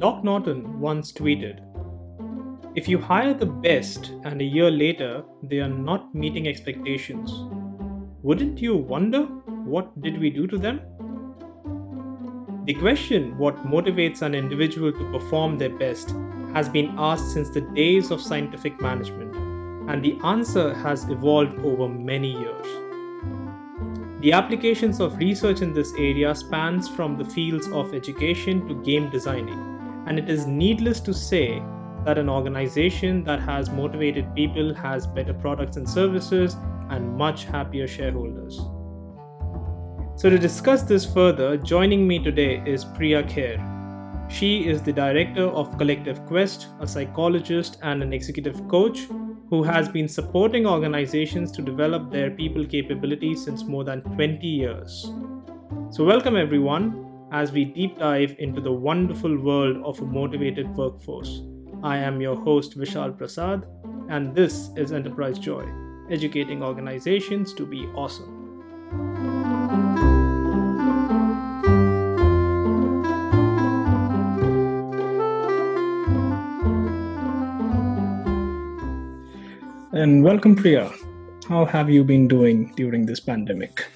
Doc Norton once tweeted If you hire the best and a year later they are not meeting expectations, wouldn't you wonder what did we do to them? The question, what motivates an individual to perform their best, has been asked since the days of scientific management, and the answer has evolved over many years. The applications of research in this area spans from the fields of education to game designing, and it is needless to say that an organization that has motivated people has better products and services and much happier shareholders. So, to discuss this further, joining me today is Priya Kher. She is the director of Collective Quest, a psychologist and an executive coach who has been supporting organizations to develop their people capabilities since more than 20 years. So, welcome everyone as we deep dive into the wonderful world of a motivated workforce. I am your host, Vishal Prasad, and this is Enterprise Joy, educating organizations to be awesome. And welcome, Priya. How have you been doing during this pandemic?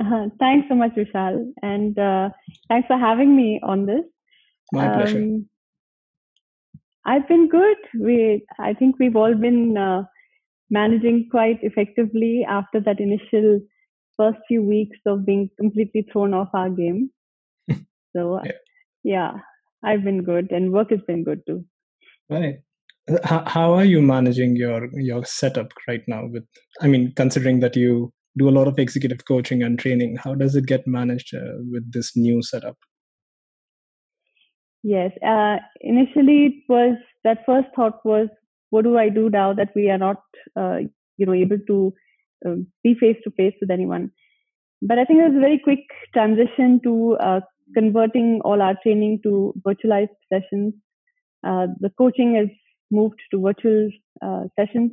Uh, thanks so much, Vishal, and uh, thanks for having me on this. My um, pleasure. I've been good. We, I think we've all been uh, managing quite effectively after that initial first few weeks of being completely thrown off our game. so, yeah. yeah, I've been good, and work has been good too. Right how, how are you managing your your setup right now with i mean considering that you do a lot of executive coaching and training. How does it get managed uh, with this new setup? Yes uh, initially it was that first thought was what do i do now that we are not uh, you know able to um, be face to face with anyone? But i think it was a very quick transition to uh, converting all our training to virtualized sessions. Uh, the coaching is moved to virtual uh, sessions.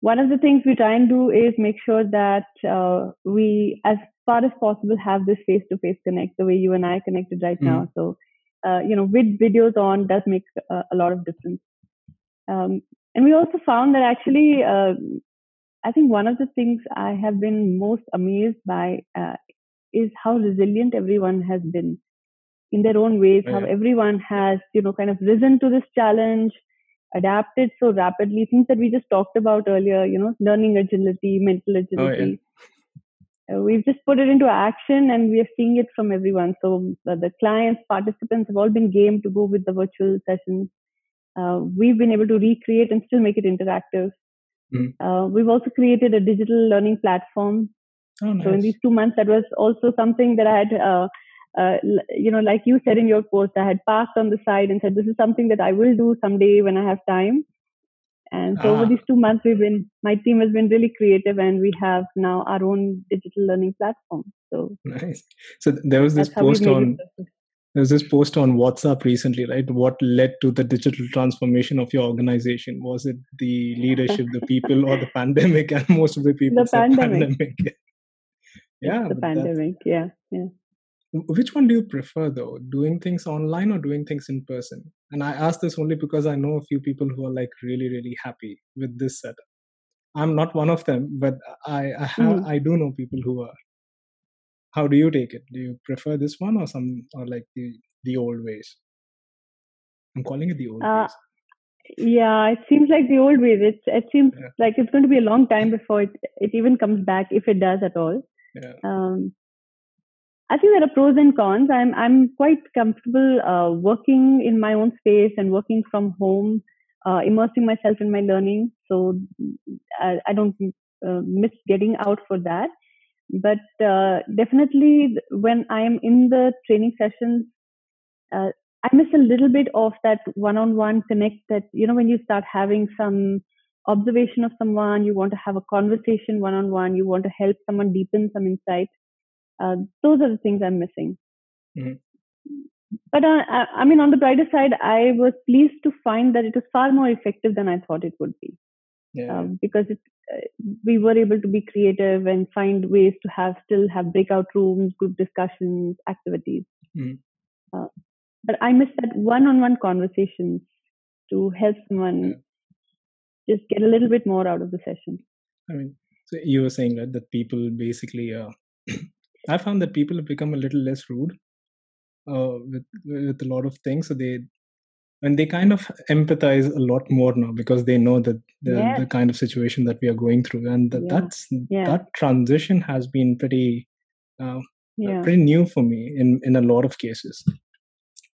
One of the things we try and do is make sure that uh, we, as far as possible, have this face-to-face connect the way you and I connected right mm now. Mm-hmm. So, uh, you know, with videos on does make a, a lot of difference. Um, and we also found that actually, uh, I think one of the things I have been most amazed by uh, is how resilient everyone has been in their own ways. How everyone has, you know, kind of risen to this challenge, adapted so rapidly things that we just talked about earlier you know learning agility mental agility oh, yeah. uh, we've just put it into action and we are seeing it from everyone so uh, the clients participants have all been game to go with the virtual sessions uh, we've been able to recreate and still make it interactive mm. we've also created a digital learning platform oh, nice. so in these two months that was also something that i had uh, uh, you know, like you said in your post, I had passed on the side and said, this is something that I will do someday when I have time. And so ah. over these two months, we've been, my team has been really creative and we have now our own digital learning platform. So nice. So there was this post on, there was this post on WhatsApp recently, right? What led to the digital transformation of your organization? Was it the leadership, the people, or the pandemic? And most of the people the pandemic. pandemic. yeah, the pandemic. Yeah, yeah which one do you prefer though? Doing things online or doing things in person? And i ask this only because i know a few people who are like really really happy with this setup. I'm not one of them but i i have mm. i do know people who are. How do you take it? Do you prefer this one or some or like the the old ways? I'm calling it the old uh, ways. yeah it seems like the old ways. It it seems yeah. like it's going to be a long time before it it even comes back if it does at all. Yeah. um I think there are pros and cons. I'm I'm quite comfortable uh, working in my own space and working from home, uh, immersing myself in my learning. So I, I don't uh, miss getting out for that. But uh, definitely, when I am in the training sessions, uh, I miss a little bit of that one-on-one connect. That you know, when you start having some observation of someone, you want to have a conversation one-on-one. You want to help someone deepen some insight uh, those are the things I'm missing. Mm-hmm. But uh, I mean, on the brighter side, I was pleased to find that it was far more effective than I thought it would be. Yeah. Um, because it, uh, we were able to be creative and find ways to have still have breakout rooms, group discussions, activities. Mm-hmm. Uh, but I miss that one-on-one conversations to help someone yeah. just get a little bit more out of the session. I mean, so you were saying right, that people basically, uh, I found that people have become a little less rude uh, with with a lot of things. So they and they kind of empathize a lot more now because they know that the, yes. the kind of situation that we are going through, and yeah. that's yeah. that transition has been pretty uh, yeah. pretty new for me in in a lot of cases.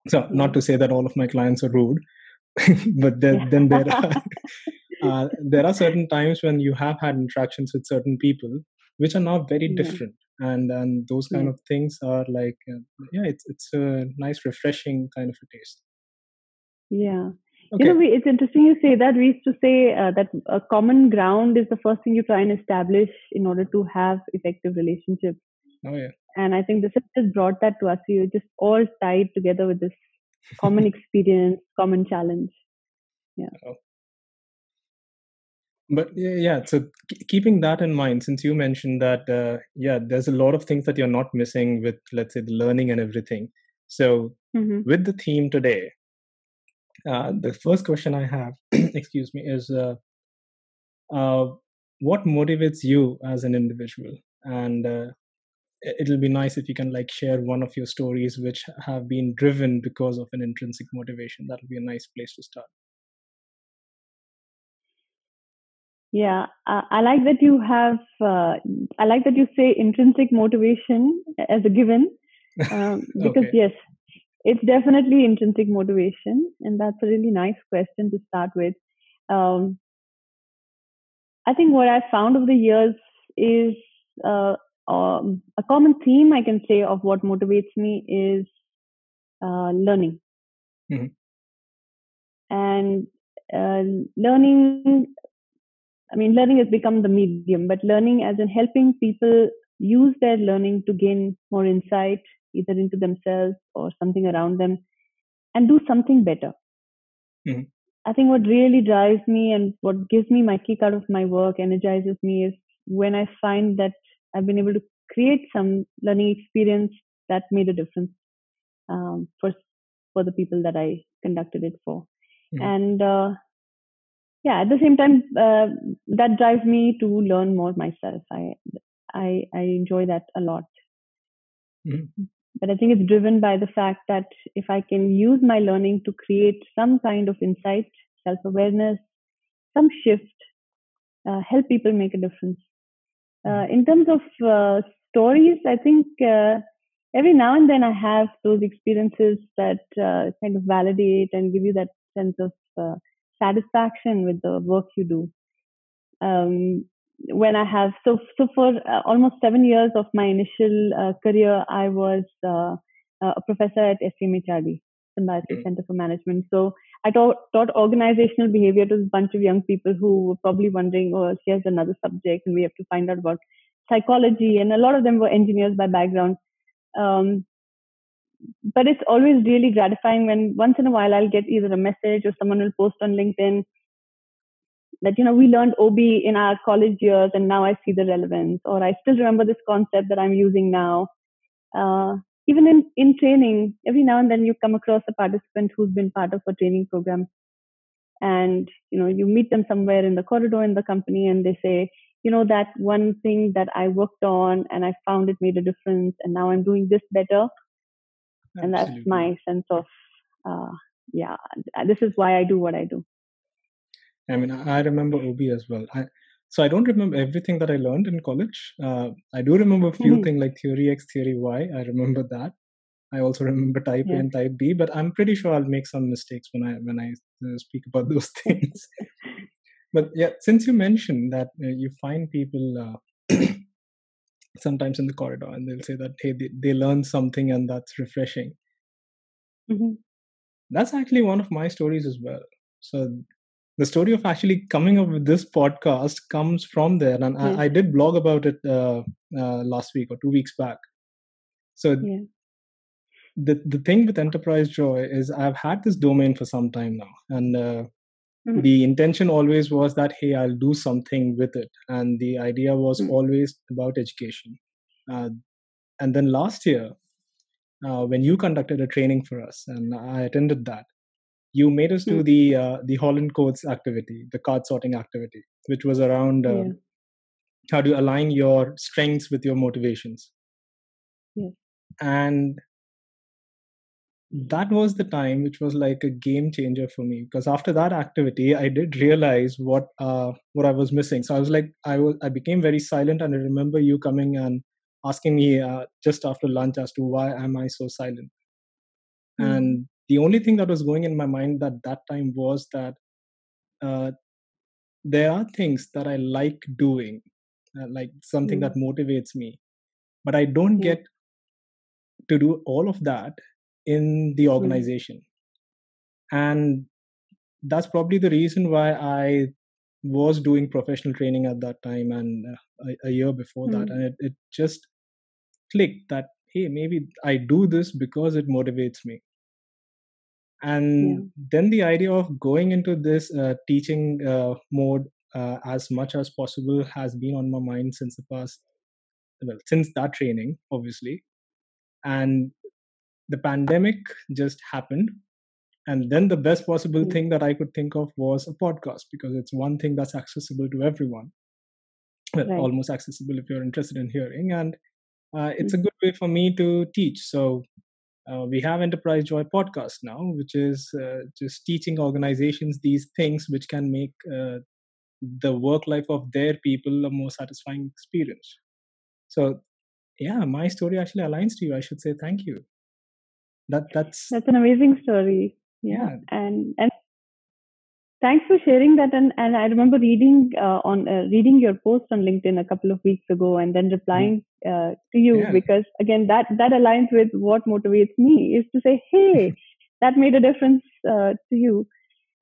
So not to say that all of my clients are rude, but then then there are uh, there are certain times when you have had interactions with certain people which are not very different and and those kind of things are like uh, yeah it's it's a nice refreshing kind of a taste. Yeah. Okay. you know we, it's interesting you say that. We used to say uh, that a common ground is the first thing you try and establish in order to have effective relationships. Oh yeah. And i think this has just brought that to us. You just all tied together with this common experience common challenge. Yeah. Oh but yeah so keeping that in mind since you mentioned that uh, yeah there's a lot of things that you're not missing with let's say the learning and everything. So mm-hmm. with the theme today uh, the first question i have excuse me is uh, uh, what motivates you as an individual? And uh, it'll be nice if you can like share one of your stories which have been driven because of an intrinsic motivation. That'll be a nice place to start Yeah, uh, I like that you have. Uh, I like that you say intrinsic motivation as a given, um, because okay. yes, it's definitely intrinsic motivation, and that's a really nice question to start with. Um, I think what I've found over the years is uh, um, a common theme I can say of what motivates me is uh, learning, mm-hmm. and uh, learning I mean, learning has become the medium, but learning as in helping people use their learning to gain more insight, either into themselves or something around them, and do something better. Mm-hmm. I think what really drives me and what gives me my kick out of my work, energizes me, is when I find that I've been able to create some learning experience that made a difference um, for for the people that I conducted it for. Mm-hmm. And uh, yeah at the same time uh, that drives me to learn more myself i i, I enjoy that a lot mm-hmm. but i think it's driven by the fact that if i can use my learning to create some kind of insight self-awareness some shift uh, help people make a difference uh, mm-hmm. in terms of uh, stories i think uh, every now and then i have those experiences that uh, kind of validate and give you that sense of satisfaction with the work you do. Um, when I have so so for uh, almost seven years of my initial uh, career, I was uh, a professor at SCMHRD, Symbiosis mm-hmm. Center for Management. So I taught, taught organizational behavior to a bunch of young people who were probably wondering, oh, here's another subject, and we have to find out about psychology. And a lot of them were engineers by background. Um, but it's always really gratifying when once in a while I'll get either a message or someone will post on LinkedIn that you know we learned OB in our college years and now I see the relevance, or I still remember this concept that I'm using now. Uh, even in in training, every now and then you come across a participant who's been part of a training program, and you know you meet them somewhere in the corridor in the company, and they say, you know that one thing that I worked on and I found it made a difference, and now I'm doing this better and that's my sense of uh, yeah this is why i do what i do. I mean i remember ob as well. I, so i don't remember everything that i learned in college. Uh, i do remember a few mm-hmm. things like theory x theory y. I remember that. I also remember type yeah. a and type b but i'm pretty sure i'll make some mistakes when i when i uh, speak about those things. But yeah since you mentioned that uh, you find people uh, sometimes in the corridor and they'll say that hey they, they learned something and that's refreshing mm-hmm. that's actually one of my stories as well so the story of actually coming up with this podcast comes from there and I, I, did blog about it uh, uh, last week or two weeks back so yeah. the the thing with enterprise joy is i've had this domain for some time now and uh, Mm-hmm. The intention always was that, hey, I'll do something with it. And the idea was mm-hmm. always about education. Uh, and then last year, uh, when you conducted a training for us, and I attended that. You made us do Hmm. the uh, the Holland Codes activity, the card sorting activity, which was around uh, Yeah. how to align your strengths with your motivations. Yes. And that was the time which was like a game changer for me because after that activity i did realize what uh what i was missing so i was like i was i became very silent and i remember you coming and asking me uh, just after lunch as to why am i so silent Hmm. and the only thing that was going in my mind at that time was that uh, there are things that i like doing uh, like something Hmm. that motivates me but i don't Yeah. get to do all of that in the Hmm. organization. And that's probably the reason why i was doing professional training at that time and uh, a, a year before that. Hmm. and it, it just clicked that hey maybe i do this because it motivates me. And then the idea of going into this uh, teaching uh, mode uh, as much as possible has been on my mind since the past well since that training obviously. And the pandemic just happened and then the best possible Hmm. thing that i could think of was a podcast because it's one thing that's accessible to everyone well, Right. almost accessible if you're interested in hearing and uh, it's Hmm. a good way for me to teach so uh, we have enterprise joy podcast now which is uh, just teaching organizations these things which can make uh, the work life of their people a more satisfying experience so yeah my story actually aligns to you i should say thank you that that's That's an amazing story. Yeah. Yeah. And and thanks for sharing that. And and I remember reading uh, on uh, reading your post on LinkedIn a couple of weeks ago, and then replying uh, to you Yeah. because again that that aligns with what motivates me is to say, hey, that made a difference uh, to you.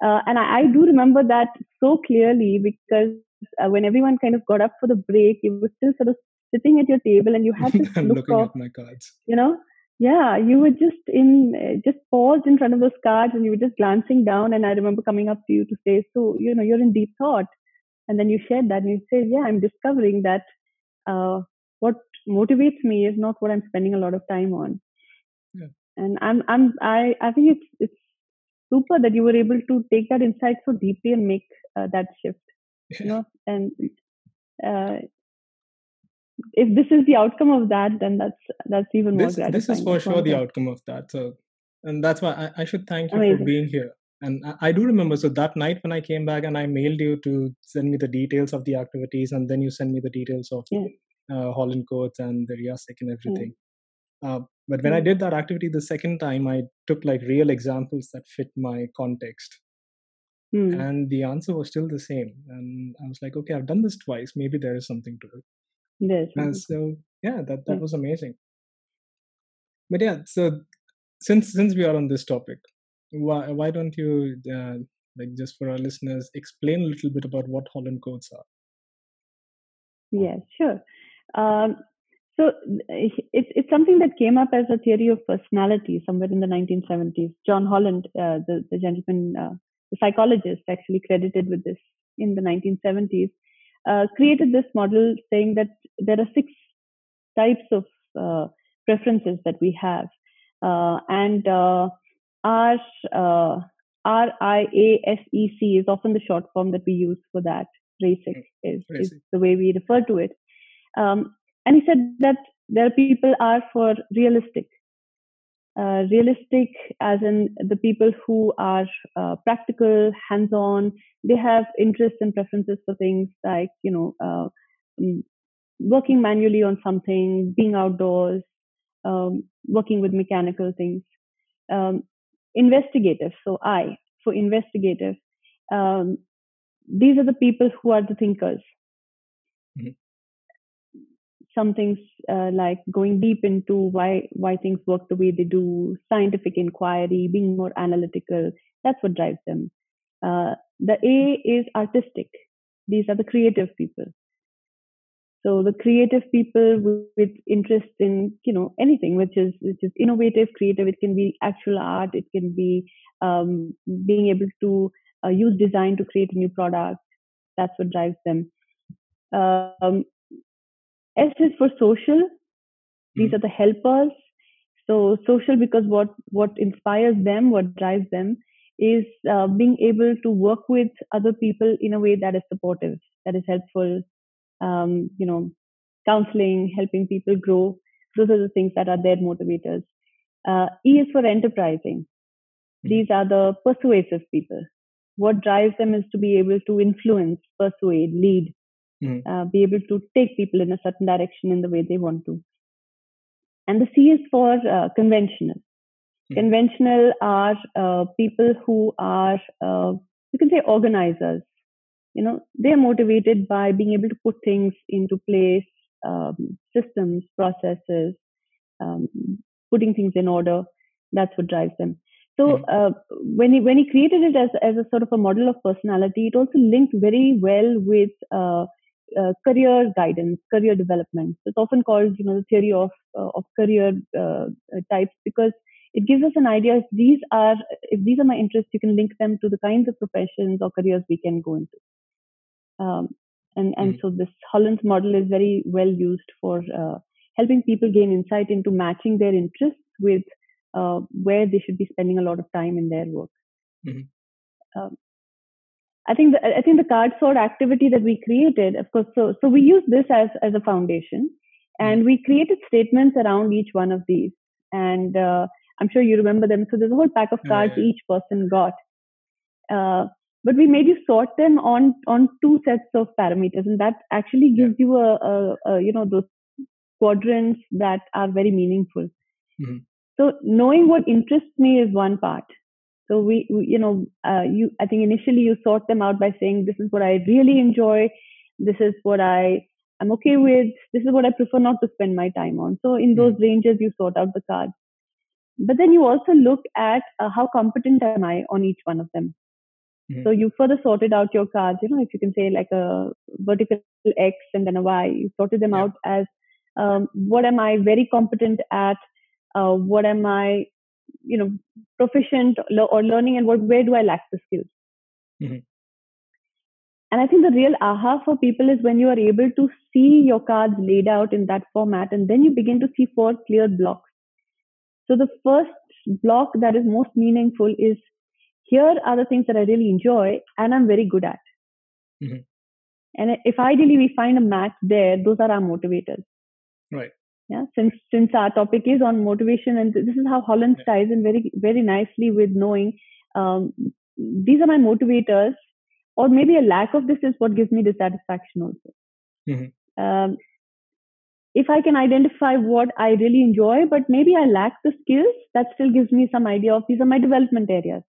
Uh, and I, I do remember that so clearly because uh, when everyone kind of got up for the break, you were still sort of sitting at your table and you had to look looking of at my cards you know yeah you were just in uh, just paused in front of those cards and you were just glancing down and i remember coming up to you to say so you know you're in deep thought and then you shared that and you said yeah i'm discovering that uh, what motivates me is not what i'm spending a lot of time on Yeah. and i'm i'm i i think it's it's super that you were able to take that insight so deeply and make uh, that shift you know and uh, if this is the outcome of that then that's that's even more this gratifying this is for sure the outcome of that so and that's why i, I should thank you for being here. And I, I do remember so that night when i came back and i mailed you to send me the details of the activities and then you send me the details of Yeah. uh, holland codes and the riasec and everything. Uh, but when i did that activity the second time i took like real examples that fit my context. Hmm. and the answer was still the same and i was like okay i've done this twice. Maybe there is something to it There's and so yeah that that Yeah. was amazing but yeah so since since we are on this topic why why don't you uh, like just for our listeners explain a little bit about what holland codes are Yes, sure. Um, so uh, it's it's something that came up as a theory of personality somewhere in the 1970s. John Holland, uh, the the gentleman, uh, the psychologist, actually credited with this in the 1970s, uh, created this model saying that there are six types of uh, preferences that we have, uh, and uh, R uh, R I A S E C is often the short form that we use for that. RIASEC is, is the way we refer to it. Um, and he said that there are people are for realistic. Uh, realistic, as in the people who are uh, practical, hands-on. They have interests and preferences for things like you know uh, mm, working manually on something, being outdoors, um, working with mechanical things. Um, investigative. So I for investigative. Um, these are the people who are the thinkers. Some things uh, like going deep into why why things work the way they do, scientific inquiry, being more analytical. That's what drives them. Uh, the A is artistic. These are the creative people. So the creative people with, with interest in you know anything which is which is innovative, creative. It can be actual art. It can be um, being able to uh, use design to create a new product. That's what drives them. Um, S is for social. These Mhm. are the helpers. So social because what what inspires them, what drives them, is uh, being able to work with other people in a way that is supportive, that is helpful. Um, you know, counseling, helping people grow. Those are the things that are their motivators. Uh, e is for enterprising. Mm-hmm. These are the persuasive people. What drives them is to be able to influence, persuade, lead, mm-hmm. uh, be able to take people in a certain direction in the way they want to. And the C is for uh, conventional. Mm-hmm. Conventional are uh, people who are, uh, you can say, organizers. You know, they are motivated by being able to put things into place, um, systems, processes, um, putting things in order. That's what drives them. So hmm. uh, when he when he created it as as a sort of a model of personality, it also linked very well with uh, uh, career guidance, career development. It's often called you know the theory of uh, of career uh, types because it gives us an idea if these are if these are my interests, you can link them to the kinds of professions or careers we can go into. Um, and and mm. so this Holland's model is very well used for uh, helping people gain insight into matching their interests with uh, where they should be spending a lot of time in their work. Mm-hmm. Um, I think the, I think the card sort activity that we created, of course, so so we use this as as a foundation, and we created statements around each one of these, and uh, I'm sure you remember them. So there's a whole pack of cards yeah, yeah. each person got. Uh, but we made you sort them on on two sets of parameters and that actually gives yeah. you a, a, a, you know those quadrants that are very meaningful mm-hmm. so knowing what interests me is one part so we, we you know uh, you i think initially you sort them out by saying this is what i really enjoy this is what i i'm okay with this is what i prefer not to spend my time on so in those mm-hmm. ranges you sort out the cards but then you also look at uh, how competent am i on each one of them. So you further sorted out your cards, you know, if you can say like a vertical X and then a Y, you sorted them yeah. out as um, what am I very competent at? Uh, what am I, you know, proficient or learning and what, where do I lack the skills? Mm-hmm. And I think the real aha for people is when you are able to see your cards laid out in that format and then you begin to see four clear blocks. So the first block that is most meaningful is here are the things that I really enjoy and I'm very good at. Mm-hmm. And if ideally we find a match there, those are our motivators. Yeah. Since since our topic is on motivation, and this is how Holland ties in very very nicely with knowing um, these are my motivators, or maybe a lack of this is what gives me dissatisfaction also. Mm-hmm. Um, if I can identify what I really enjoy, but maybe I lack the skills, that still gives me some idea of these are my development areas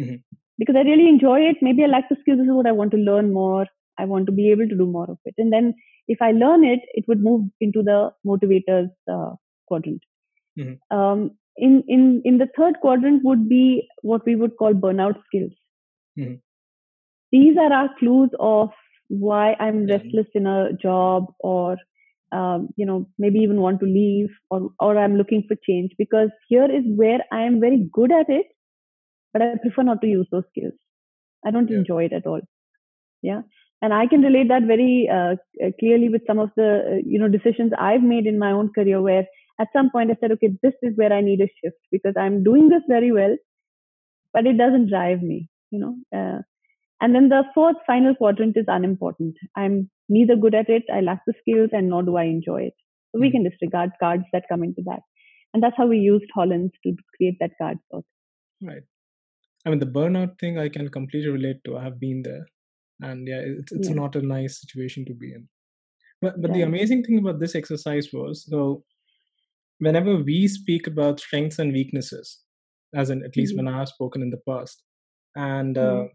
mm-hmm. because I really enjoy it. Maybe I lack the skills. This is what I want to learn more. I want to be able to do more of it. And then if I learn it, it would move into the motivators uh, quadrant. Mm-hmm. Um, in in in the third quadrant would be what we would call burnout skills. Mm-hmm. These are our clues of why I'm restless in a job or um, you know maybe even want to leave or or I'm looking for change because here is where I am very good at it but I prefer not to use those skills. I don't yeah. enjoy it at all. Yeah. And I can relate that very uh, uh, clearly with some of the, uh, you know, decisions I've made in my own career where at some point I said, okay, this is where I need a shift because I'm doing this very well, but it doesn't drive me, you know. Uh, and then the fourth final quadrant is unimportant. I'm neither good at it, I lack the skills, and nor do I enjoy it. So we hmm. can disregard cards that come into that. And that's how we used Hollands to create that card sort. Right. I mean, the burnout thing I can completely relate to. I have been there, and yeah, it's it's yeah. not a nice situation to be in. But but the amazing thing about this exercise was so whenever we speak about strengths and weaknesses, as in at least mm-hmm. when I have spoken in the past, and uh, mm-hmm.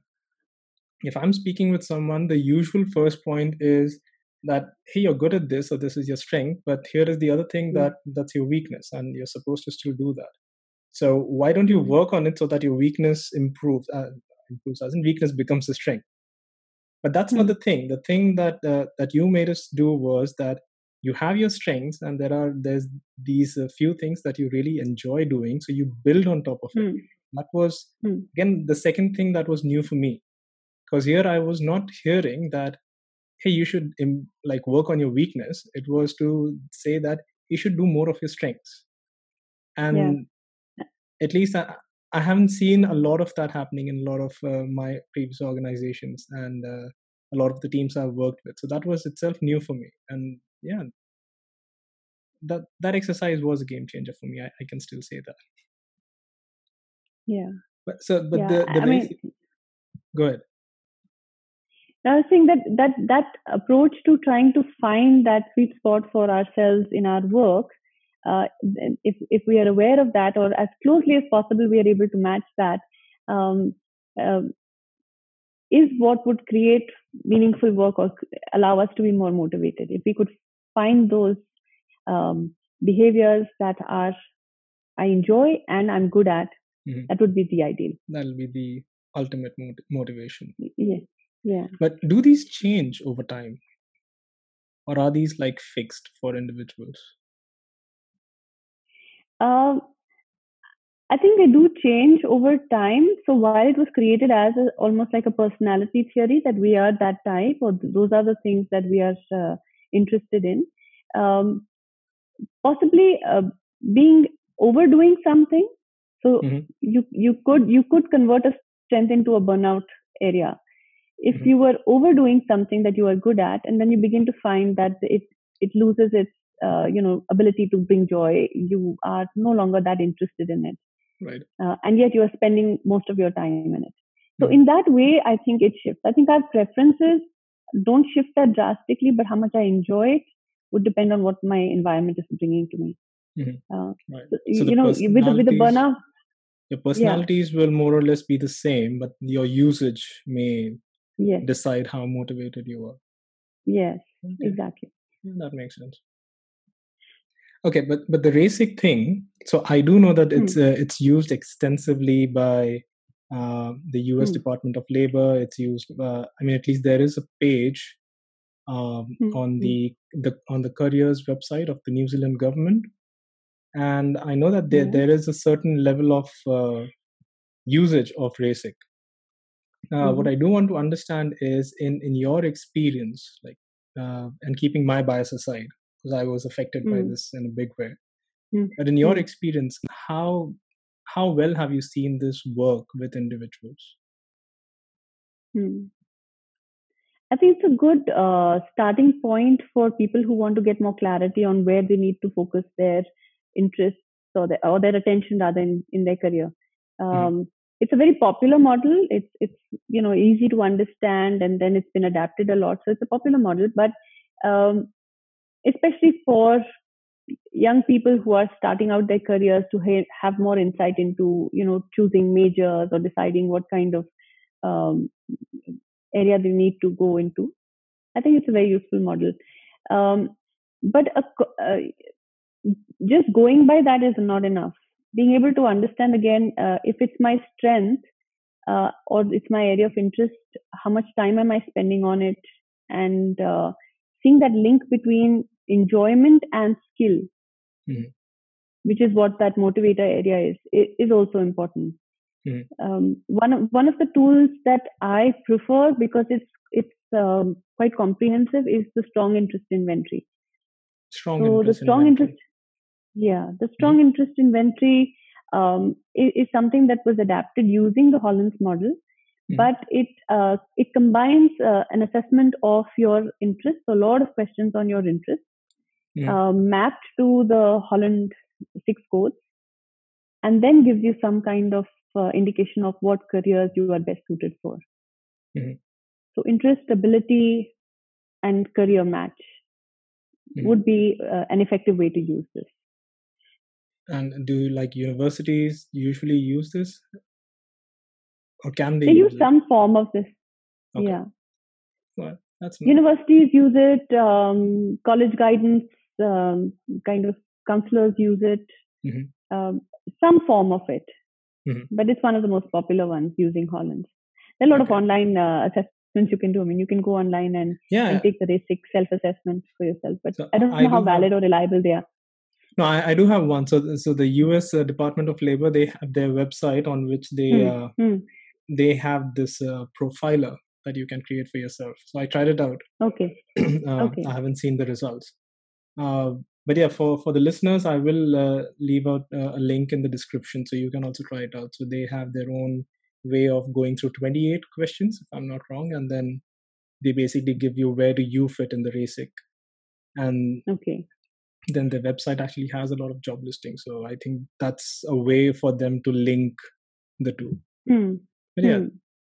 if I'm speaking with someone, the usual first point is that hey, you're good at this, or this is your strength, but here is the other thing mm-hmm. that that's your weakness, and you're supposed to still do that. So why don't you work on it so that your weakness improves? Uh, improves as in weakness becomes a strength. But that's not the thing. The thing that uh, that you made us do was that you have your strengths, and there are there's these uh, few things that you really enjoy doing. So you build on top of it. Mm. That was mm. again the second thing that was new for me, because here I was not hearing that hey you should Im- like work on your weakness. It was to say that you should do more of your strengths and Yeah. at least I, I haven't seen a lot of that happening in a lot of uh, my previous organizations and uh, a lot of the teams I've worked with. So that was itself new for me, and yeah, that that exercise was a game changer for me. I, I can still say that. Yeah. But so, but yeah. the the I mean, go ahead. I was saying that that that approach to trying to find that sweet spot for ourselves in our work, uh, if if we are aware of that, or as closely as possible, we are able to match that, um, um, is what would create meaningful work or allow us to be more motivated. If we could find those um, behaviors that are I enjoy and I'm good at, Mhm. that would be the ideal. That'll be the ultimate mot- motivation. Yeah, yeah. But do these change over time, or are these like fixed for individuals? Um, I think they do change over time. So while it was created as a, almost like a personality theory that we are that type, or those are the things that we are uh, interested in, um, possibly uh, being overdoing something. So Mhm. you you could you could convert a strength into a burnout area if Mhm. you were overdoing something that you are good at, and then you begin to find that it it loses its uh, you know ability to bring joy. You are no longer that interested in it Right. uh, and yet you are spending most of your time in it. So Mhm. in that way, I think it shifts. I think our preferences don't shift that drastically, but how much I enjoy it would depend on what my environment is bringing to me. Mhm. Uh, Right. so, So you know, with the, with the burnout, Your personalities will more or less be the same, but your usage may yes, decide how motivated you are. yes, Okay. exactly. That makes sense. Okay, but but the RASIC thing. So I do know that it's uh, it's used extensively by uh, the U.S. Hmm. Department of Labor. It's used. Uh, I mean, at least there is a page um, Hmm, on hmm. the the on the careers website of the New Zealand government, and I know that there Yeah. there is a certain level of uh, usage of RASIC. Uh, What Mhm. I do want to understand is in in your experience, like, uh, and keeping my bias aside, because I was affected by Mm. this in a big way. Mm. But in your Mm. experience, how how well have you seen this work with individuals? Hmm. I think it's a good uh, starting point for people who want to get more clarity on where they need to focus their interests or their, or their attention rather in, in their career. Um, It's a very popular model. It's it's you know easy to understand, and then it's been adapted a lot. So it's a popular model, but um, especially for young people who are starting out their careers to ha- have more insight into you know choosing majors or deciding what kind of um, area they need to go into. I think it's a very useful model. Um, but a, uh, just going by that is not enough. Being able to understand again uh, if it's my strength uh, or it's my area of interest, how much time am I spending on it, and uh, seeing that link between enjoyment and skill, Mhm. which is what that motivator area is, is also important. Mhm. Um, one of one of the tools that I prefer because it's it's um, quite comprehensive is the strong interest inventory. Strong so the interest in strong mentoring. interest, yeah, the strong interest inventory um, is, is something that was adapted using the Holland's model, Mhm. but it uh, it combines uh, an assessment of your interests, a lot of questions on your interests, Uh, mapped to the Holland six codes, and then gives you some kind of uh, indication of what careers you are best suited for. Mhm. So interest, ability, and career match Mhm. would be uh, an effective way to use this. And do like universities usually use this, or can they, They use it? some form of this. Okay. Yeah. Well, that's nice. Universities use it, um, college guidance, um, kind of counselors use it, Mhm. um, some form of it. Mhm. But it's one of the most popular ones using Holland. There are a lot of online uh, assessments you can do. I mean, you can go online and, Yeah, and take the basic self assessment for yourself. But So I don't I know how do have- valid or reliable they are. No, I, I do have one. So, so the U.S. Uh, Department of Labor they have their website on which they Hmm. uh, Hmm. they have this uh, profiler that you can create for yourself. So I tried it out. Okay. uh, Okay. I haven't seen the results, but yeah, for for the listeners, I will uh, leave out uh, a link in the description so you can also try it out. So they have their own way of going through 28 questions, if I'm not wrong, and then they basically give you where do you fit in the RASIC, and okay. then the website actually has a lot of job listings. So I think that's a way for them to link the two. Hmm. But yeah, Hmm.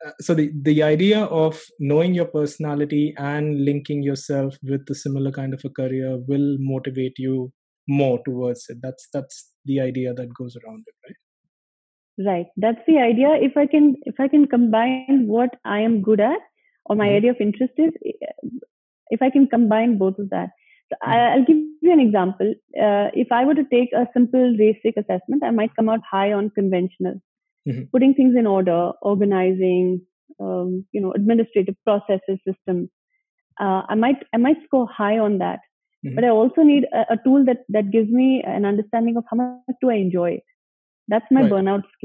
Uh, so the the idea of knowing your personality and linking yourself with a similar kind of a career will motivate you more towards it that's that's the idea that goes around it right Right. That's the idea. If I can, if I can combine what I am good at or my Mhm. area of interest is, eh, if I can combine both of that. So I, Mhm. I'll give you an example. Uh, if I were to take a simple RASIC assessment, I might come out high on conventional, Mhm. putting things in order, organizing, um, you know, administrative processes, systems. Uh, I might, I might score high on that. Mhm. But I also need a, a tool that that gives me an understanding of how much do I enjoy it. That's my Right. burnout skill.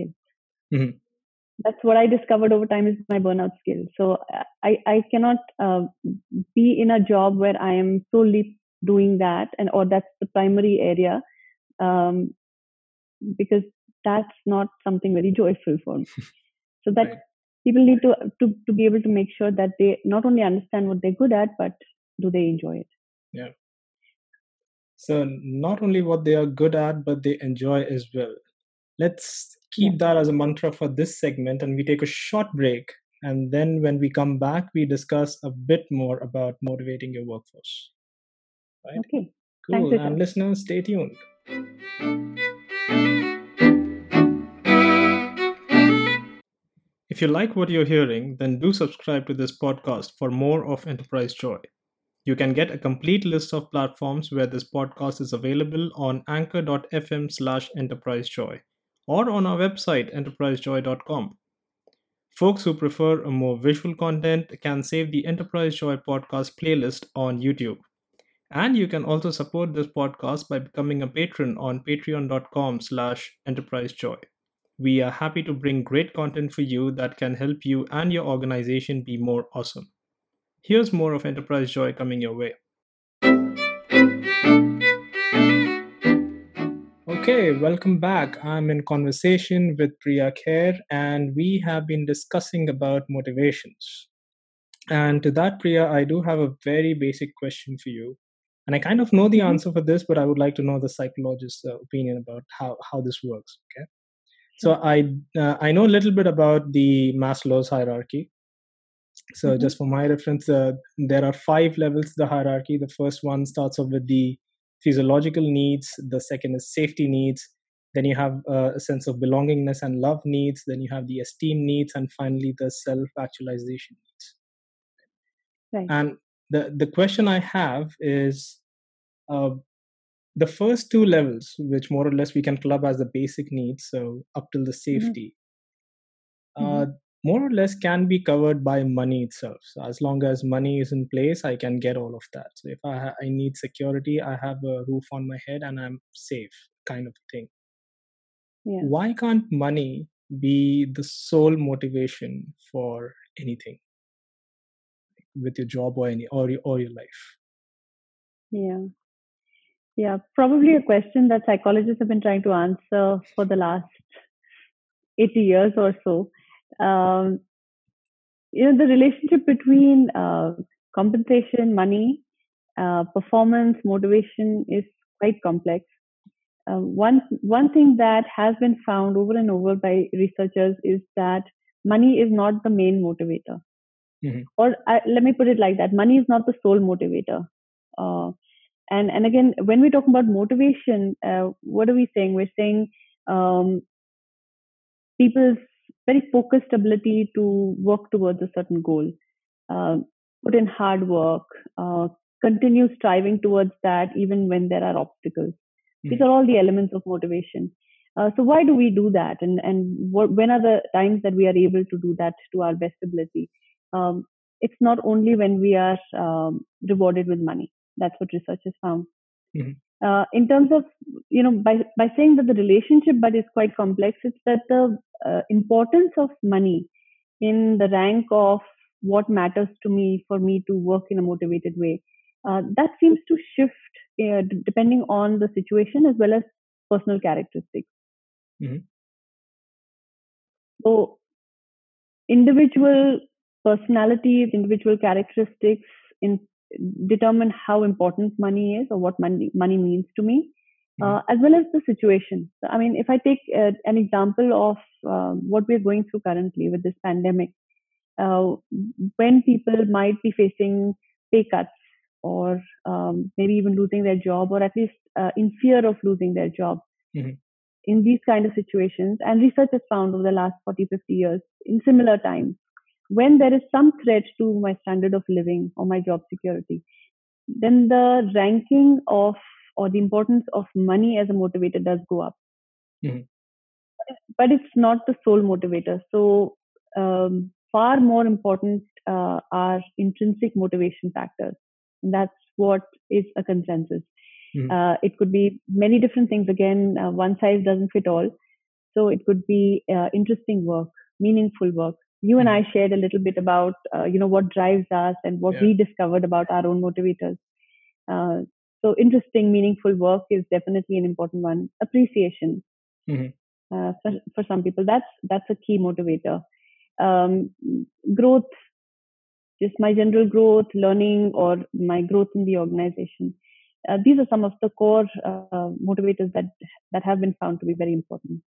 Mhm. That's what I discovered over time is my burnout skill. So uh, I, I cannot uh, be in a job where I am solely doing that and or that's the primary area um, because that's not something very joyful for me. So that Right. people need to, to to be able to make sure that they not only understand what they're good at, but do they enjoy it? Yeah. So not only what they are good at but they enjoy as well let's keep that as a mantra for this segment and we take a short break and then when we come back we discuss a bit more about motivating your workforce right Okay. cool Thanks, and listeners stay tuned If you like what you're hearing, then do subscribe to this podcast for more of Enterprise Joy. You can get a complete list of platforms where this podcast is available on anchor.fm slash enterprisejoy or on our website enterprisejoy.com. Folks who prefer a more visual content can save the Enterprise Joy podcast playlist on YouTube. And you can also support this podcast by becoming a patron on patreon.com slash enterprisejoy. We are happy to bring great content for you that can help you and your organization be more awesome. Here's more of Enterprise Joy coming your way. Okay, welcome back. I'm in conversation with Priya Kher, and we have been discussing about motivations. And to that, Priya, I do have a very basic question for you. And I kind of know the Mhm. answer for this, but I would like to know the psychologist's uh, opinion about how, how this works. Okay. So I uh, I know a little bit about the Maslow's hierarchy. So Mhm. just for my reference, uh, there are five levels the hierarchy. The first one starts off with the physiological needs. The second is safety needs. Then you have uh, a sense of belongingness and love needs. Then you have the esteem needs, and finally the self-actualization needs. Right. And the the question I have is, uh, the first two levels, which more or less we can club as the basic needs, so up till the safety, uh, more or less can be covered by money itself. So as long as money is in place, I can get all of that. So if I ha- I need security, I have a roof on my head and I'm safe, kind of thing. Yeah. Why can't money be the sole motivation for anything with your job or any or your, or your life? Yeah. Yeah. Probably a question that psychologists have been trying to answer for the last 80 years or so. Um, you know, the relationship between uh, compensation, money, uh, performance, motivation is quite complex. Uh, one one thing that has been found over and over by researchers is that money is not the main motivator, Mhm. or uh, let me put it like that: money is not the sole motivator. Uh, and and again, when we talk about motivation, uh, what are we saying? We're saying um, people's very focused ability to work towards a certain goal, uh, put in hard work, uh, continue striving towards that even when there are obstacles. These Mhm. are all the elements of motivation. Uh, so why do we do that, and and what, when are the times that we are able to do that to our best ability? Um, it's not only when we are um, rewarded with money. That's what research has found. Mhm. Uh, in terms of you know by by saying that the relationship but is quite complex, it's that the uh, importance of money in the rank of what matters to me for me to work in a motivated way uh, that seems to shift uh, d- depending on the situation as well as personal characteristics. Mhm. So, individual personalities, individual characteristics in, determine how important money is or what money, money means to me, uh, as well as the situation. So, I mean, if I take uh, an example of uh, what we're going through currently with this pandemic, uh, when people might be facing pay cuts or um, maybe even losing their job or at least uh, in fear of losing their job Mhm. in these kind of situations and research has found over the last 40 50 years in similar times when there is some threat to my standard of living or my job security then the ranking of or the importance of money as a motivator does go up. Mhm. but it's not the sole motivator. So um, far more important uh, are intrinsic motivation factors. And that's what is a consensus. Mhm. uh, it could be many different things. Again uh, one size doesn't fit all. So it could be uh, interesting work meaningful work you and i shared a little bit about uh, you know what drives us and what Yeah. we discovered about our own motivators. Uh, so interesting meaningful work is definitely an important one. Appreciation. Mhm. uh, for, for some people that's that's a key motivator. Um, growth just my general growth learning or my growth in the organization. Uh, these are some of the core uh, motivators that that have been found to be very important.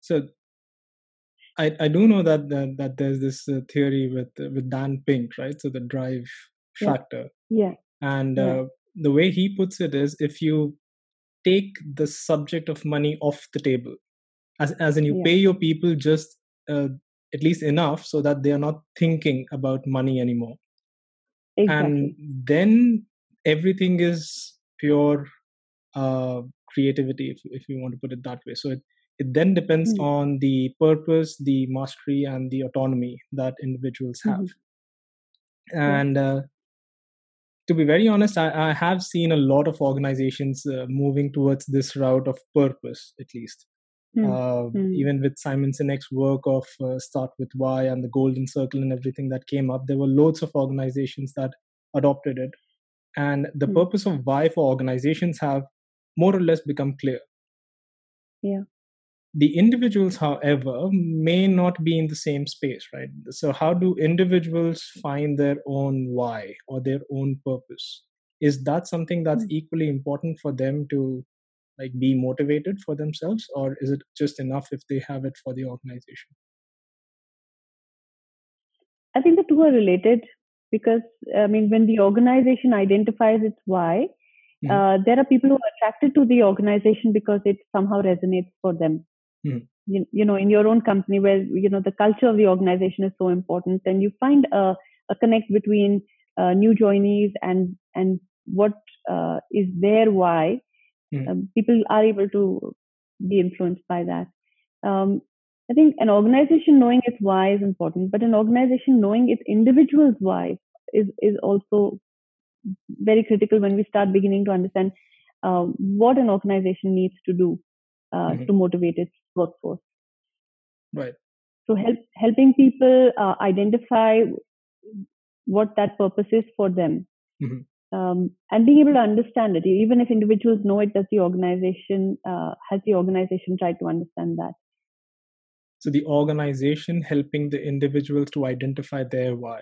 So I, I do know that, that that there's this uh, theory with uh, with Dan Pink, right? So the drive Yeah. factor, yeah and Yeah. uh, the way he puts it is, if you take the subject of money off the table, as as in you Yeah. pay your people just uh, at least enough so that they are not thinking about money anymore, exactly and then everything is pure uh, creativity, if if you want to put it that way. So it it then depends Hmm. on the purpose, the mastery, and the autonomy that individuals have. And uh, to be very honest, I, I have seen a lot of organizations uh, moving towards this route of purpose, at least. Hmm. Uh, Hmm. Even with Simon Sinek's work of uh, Start with Why and the Golden Circle and everything that came up, there were loads of organizations that adopted it. And the Hmm. purpose of why for organizations have more or less become clear. Yeah. The individuals, however, may not be in the same space, right? So, how do individuals find their own why or their own purpose? Is that something that's Hmm. equally important for them to like be motivated for themselves, or is it just enough if they have it for the organization? I think the two are related because I mean, when the organization identifies its why, Mhm. uh, there are people who are attracted to the organization because it somehow resonates for them. Mhm. You, you know, in your own company, where you know the culture of the organization is so important, and you find a, a connect between uh, new joinees and and what uh, is their why. Mhm. Um, people are able to be influenced by that. Um, I think an organization knowing its why is important, but an organization knowing its individual's why is is also very critical when we start beginning to understand uh, what an organization needs to do uh, Mhm. to motivate its workforce. Right. So help helping people uh, identify what that purpose is for them. Mhm. Um, and being able to understand it, even if individuals know it, does the organization uh, has the organization tried to understand that? So the organization helping the individuals to identify their why.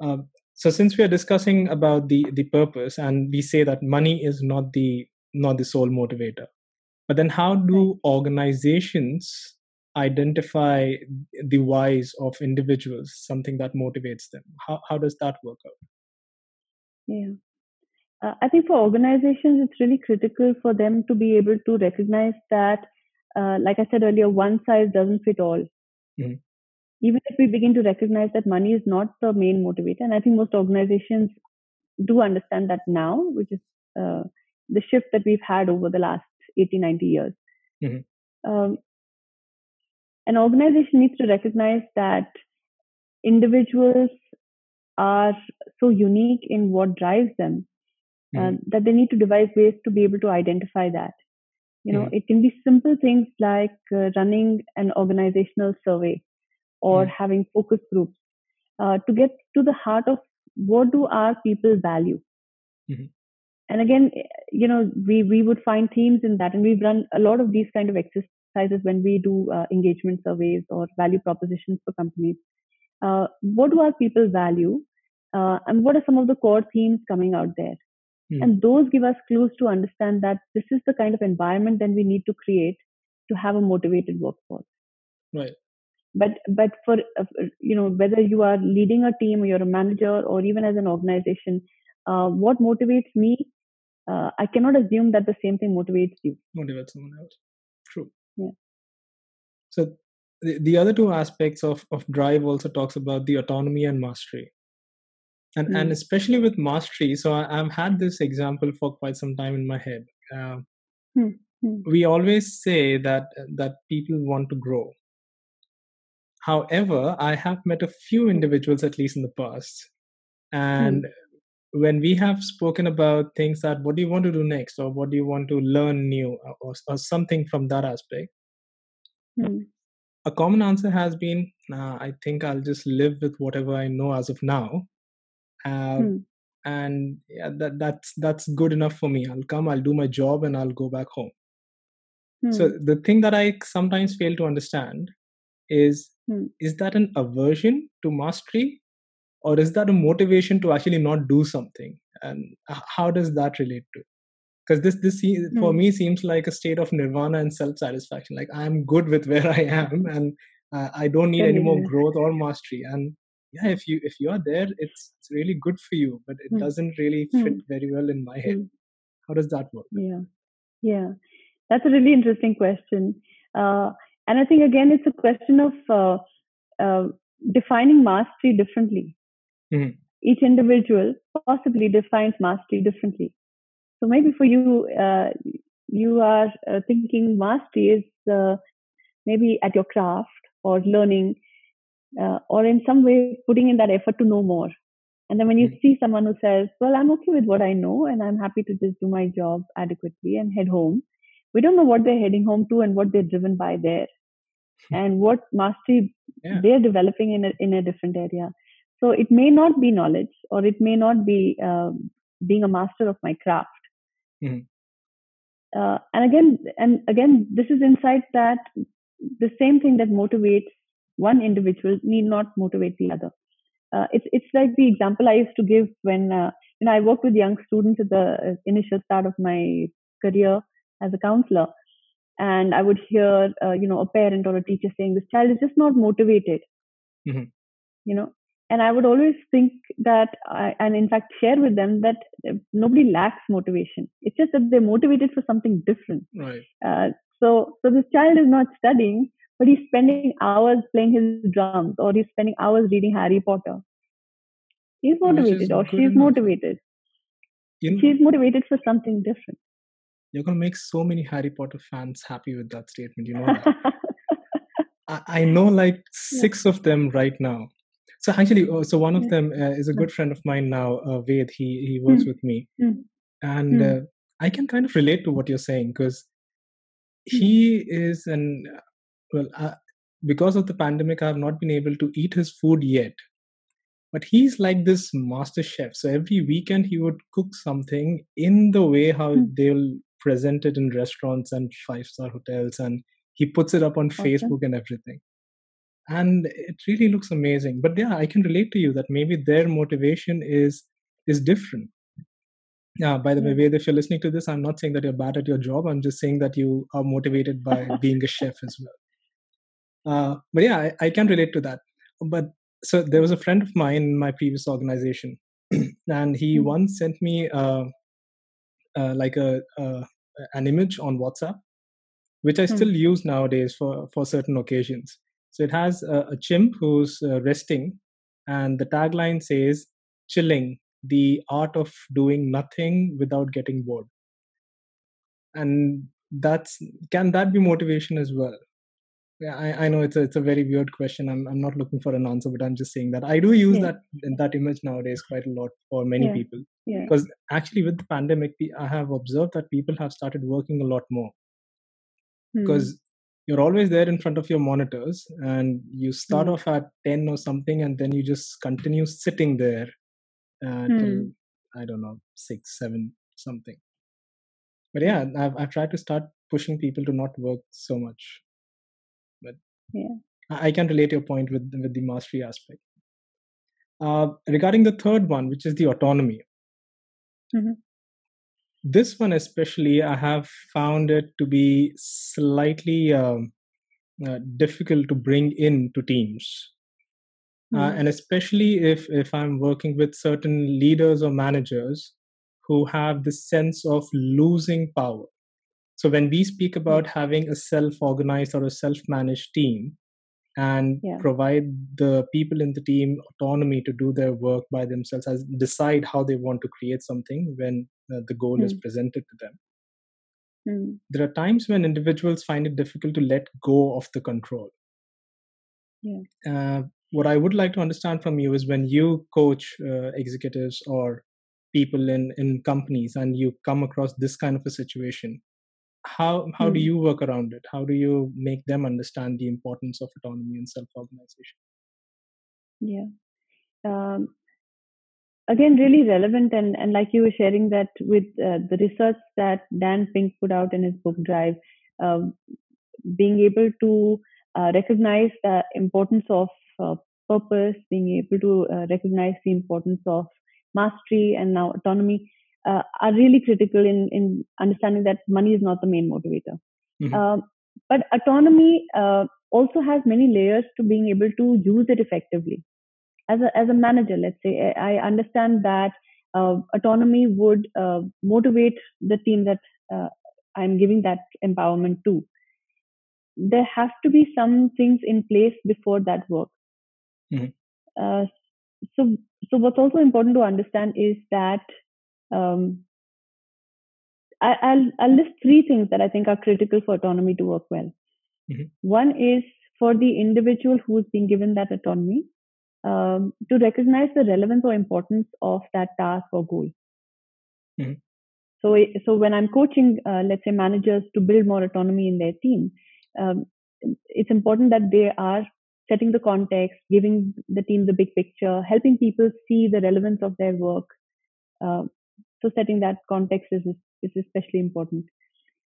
Um, so since we are discussing about the the purpose, and we say that money is not the not the sole motivator, but then how do organizations identify the whys of individuals, something that motivates them? How how does that work out? Yeah. Uh, I think for organizations, it's really critical for them to be able to recognize that, uh, like I said earlier, one size doesn't fit all. Mhm. Even if we begin to recognize that money is not the main motivator, and I think most organizations do understand that now, which is uh, the shift that we've had over the last 80, 90 years. Mhm. Um, an organization needs to recognize that individuals are so unique in what drives them uh, Mhm. that they need to devise ways to be able to identify that. You know, Mhm. it can be simple things like uh, running an organizational survey or Mhm. having focus groups uh, to get to the heart of what do our people value? Mhm. And again, you know, we we would find themes in that, and we've run a lot of these kind of exercises when we do uh, engagement surveys or value propositions for companies. Uh, what do our people value, uh, and what are some of the core themes coming out there? Hmm. And those give us clues to understand that this is the kind of environment that we need to create to have a motivated workforce Right. but but for uh, you know whether you are leading a team or you're a manager or even as an organization uh, what motivates me uh, i cannot assume that the same thing motivates you Motivate someone else. True. Yeah. So the, the other two aspects of, of drive also talks about the autonomy and mastery. And and Hmm. especially with mastery, so I, I've had this example for quite some time in my head. Uh, Hmm. Hmm. we always say that that people want to grow. However, I have met a few individuals, at least in the past, and when we have spoken about things that what do you want to do next, or what do you want to learn new, or, or something from that aspect, Hmm. a common answer has been, nah, I think I'll just live with whatever I know as of now. Uh, Hmm. and yeah, that that's that's good enough for me. I'll come, I'll do my job, and I'll go back home. So Hmm. the thing that I sometimes fail to understand is is that an aversion to mastery, or is that a motivation to actually not do something? And how does that relate to? Because this this for Hmm. me seems like a state of nirvana and self satisfaction. Like I'm good with where I am, and uh, I don't need any more growth or mastery. And yeah, if you if you are there, it's it's really good for you, but it Hmm. doesn't really Hmm. fit very well in my head. How does that work? Yeah, yeah, that's a really interesting question, uh, and I think again it's a question of uh, uh, defining mastery differently. Mhm. Each individual possibly defines mastery differently. So maybe for you, uh, you are uh, thinking mastery is uh, maybe at your craft or learning, uh, or in some way putting in that effort to know more. And then when you Mm. see someone who says, Well, I'm okay with what I know and I'm happy to just do my job adequately and head home, we don't know what they're heading home to and what they're driven by there and what mastery Yeah. they're developing in a, in a different area. So it may not be knowledge or it may not be um, being a master of my craft. Mhm. Uh, and again, and again, this is insight that the same thing that motivates one individual need not motivate the other. Uh, it's it's like the example I used to give when uh, you know I worked with young students at the uh, initial start of my career as a counselor, and I would hear uh, you know a parent or a teacher saying this child is just not motivated, Mhm. you know, and I would always think that I, and in fact share with them that nobody lacks motivation. It's just that they're motivated for something different. Right. Uh, so so this child is not studying, but he's spending hours playing his drums or he's spending hours reading Harry Potter. He's motivated or she's enough. motivated. You know, She's motivated for something different. you're gonna make so many Harry Potter fans happy with that statement. You know. I, I know like six of them right now. So actually, uh, so one of them uh, is a good friend of mine now, uh, Ved. He he works Hmm. with me, Hmm. and Hmm. uh, I can kind of relate to what you're saying because Hmm. he is an well uh, because of the pandemic, I have not been able to eat his food yet. But he's like this master chef. So every weekend he would cook something in the way how Hmm. they'll present it in restaurants and five star hotels, and he puts it up on. Facebook and everything and it really looks amazing but yeah i can relate to you that maybe their motivation is is different yeah by the way Yeah. Ved, if you're listening to this i'm not saying that you're bad at your job i'm just saying that you are motivated by being a chef as well uh, but yeah I, I can relate to that but so there was a friend of mine in my previous organization and he Hmm. once sent me uh, uh, like a an image on whatsapp which i Hmm. still use nowadays for for certain occasions so it has a, a chimp who's uh, resting, and the tagline says, chilling, the art of doing nothing without getting bored. And that's can that be motivation as well? Yeah, I, I know it's a, it's a very weird question. I'm, I'm not looking for an answer, but I'm just saying that I do use Yeah. that that image nowadays quite a lot for many Yeah. people. Yeah. Because actually, with the pandemic, I have observed that people have started working a lot more Hmm. because you're always there in front of your monitors and you start Hmm. off at 10 or something and then you just continue sitting there Hmm. till I don't know six, seven, something. But yeah, I've I've tried to start pushing people to not work so much. But Yeah. I, can relate your point with with the mastery aspect. Uh, regarding the third one, which is the autonomy, Mhm. This one especially, I have found it to be slightly um, uh, difficult to bring in to teams. Uh, Hmm. and especially if if i'm working with certain leaders or managers who have this sense of losing power so when we speak about having a self-organized or a self-managed team and Yeah. provide the people in the team autonomy to do their work by themselves as decide how they want to create something when uh, the goal is Hmm. presented to them Hmm. there are times when individuals find it difficult to let go of the control Yeah. uh, what I would like to understand from you is when you coach uh, executives or people in, in companies and you come across this kind of a situation, how how do Hmm. you work around it? How do you make them understand the importance of autonomy and self-organization? Yeah. Um, again, really relevant, and and like you were sharing that with uh, the research that Dan Pink put out in his book Drive, um, being able to uh, recognize the importance of uh, purpose, being able to uh, recognize the importance of mastery and now autonomy uh, are really critical in in understanding that money is not the main motivator. Mhm. Um, but autonomy uh, also has many layers to being able to use it effectively. As a as a manager, let's say, I understand that uh, autonomy would uh, motivate the team that uh, I'm giving that empowerment to. There have to be some things in place before that works. Mhm. Uh, so so what's also important to understand is that um, I, I'll, I'll list three things that I think are critical for autonomy to work well. Mhm. One is for the individual who's been given that autonomy um, to recognize the relevance or importance of that task or goal. Mhm. So, so when I'm coaching, uh, let's say managers to build more autonomy in their team, um, it's important that they are setting the context, giving the team the big picture, helping people see the relevance of their work. Uh, so setting that context is, is especially important.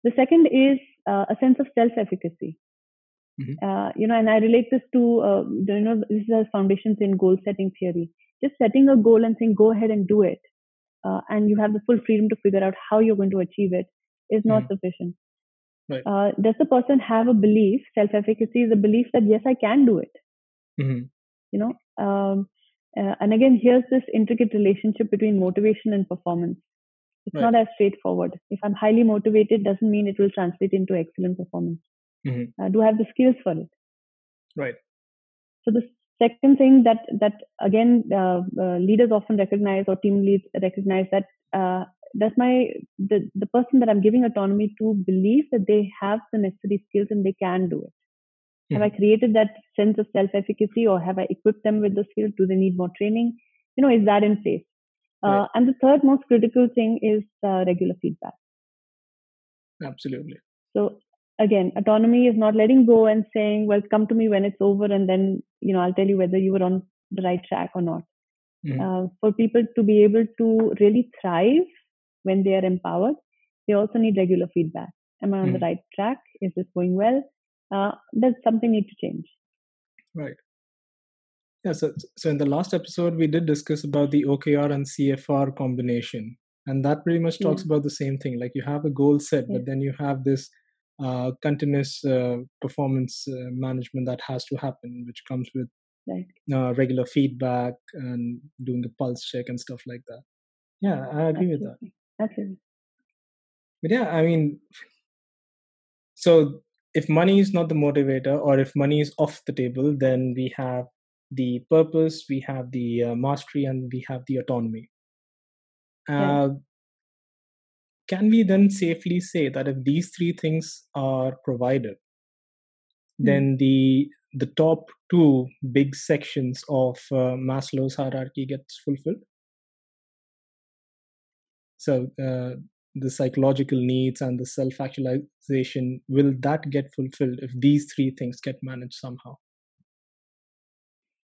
The second is uh, a sense of self-efficacy. Mhm. Uh, you know, and I relate this to uh, you know this is foundations in goal setting theory. Just setting a goal and saying go ahead and do it, uh, and you have the full freedom to figure out how you're going to achieve it is not Mhm. sufficient. Right. Uh, does the person have a belief? Self-efficacy is a belief that yes, I can do it Mhm. you know um, uh, and again here's this intricate relationship between motivation and performance it's Right. not as straightforward if i'm highly motivated doesn't mean it will translate into excellent performance Mhm. uh, do i have the skills for it Right. so the second thing that that again uh, uh, leaders often recognize or team leads recognize that uh, does my the, the person that i'm giving autonomy to believe that they have the necessary skills and they can do it have I created that sense of self efficacy or have I equipped them with the skills? Do they need more training? You know, is that in place? Uh, Right. and the third most critical thing is uh, regular feedback. Absolutely. So again, autonomy is not letting go and saying, well, come to me when it's over and then, you know, I'll tell you whether you were on the right track or not. Mhm. Uh, for people to be able to really thrive when they are empowered, they also need regular feedback. Am I on the Mhm. right track? Is this going well? Uh, does something need to change? Right. Yeah. So, so in the last episode, we did discuss about the OKR and CFR combination, and that pretty much talks Yeah. about the same thing. Like you have a goal set, Yeah. but then you have this uh, continuous uh, performance uh, management that has to happen, which comes with Right. uh, regular feedback and doing a pulse check and stuff like that. Yeah, I agree with that. Absolutely. Absolutely. But yeah, I mean, so if money is not the motivator or if money is off the table, then we have the purpose, we have the uh, mastery, and we have the autonomy. Right. Can we then safely say that if these three things are provided, Hmm. then the the top two big sections of uh, Maslow's hierarchy gets fulfilled? So uh, the psychological needs and the self actualization will that get fulfilled if these three things get managed somehow?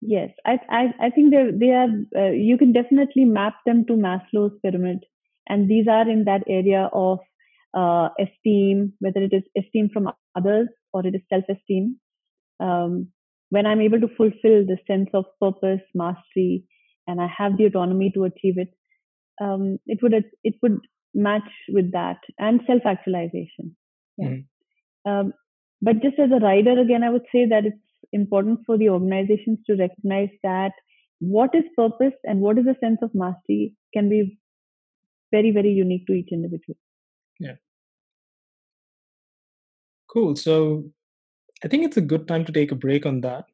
Yes, I I, I think they they are. Uh, you can definitely map them to Maslow's pyramid, and these are in that area of uh, esteem, whether it is esteem from others or it is self-esteem. Um, when I'm able to fulfill the sense of purpose, mastery, and I have the autonomy to achieve it, um, it would it would match with that and self-actualization. Yeah. Mm-hmm. Um, but just as a rider, again, I would say that it's important for the organizations to recognize that what is purpose and what is a sense of mastery can be very, very unique to each individual. Yeah. Cool. So I think it's a good time to take a break on that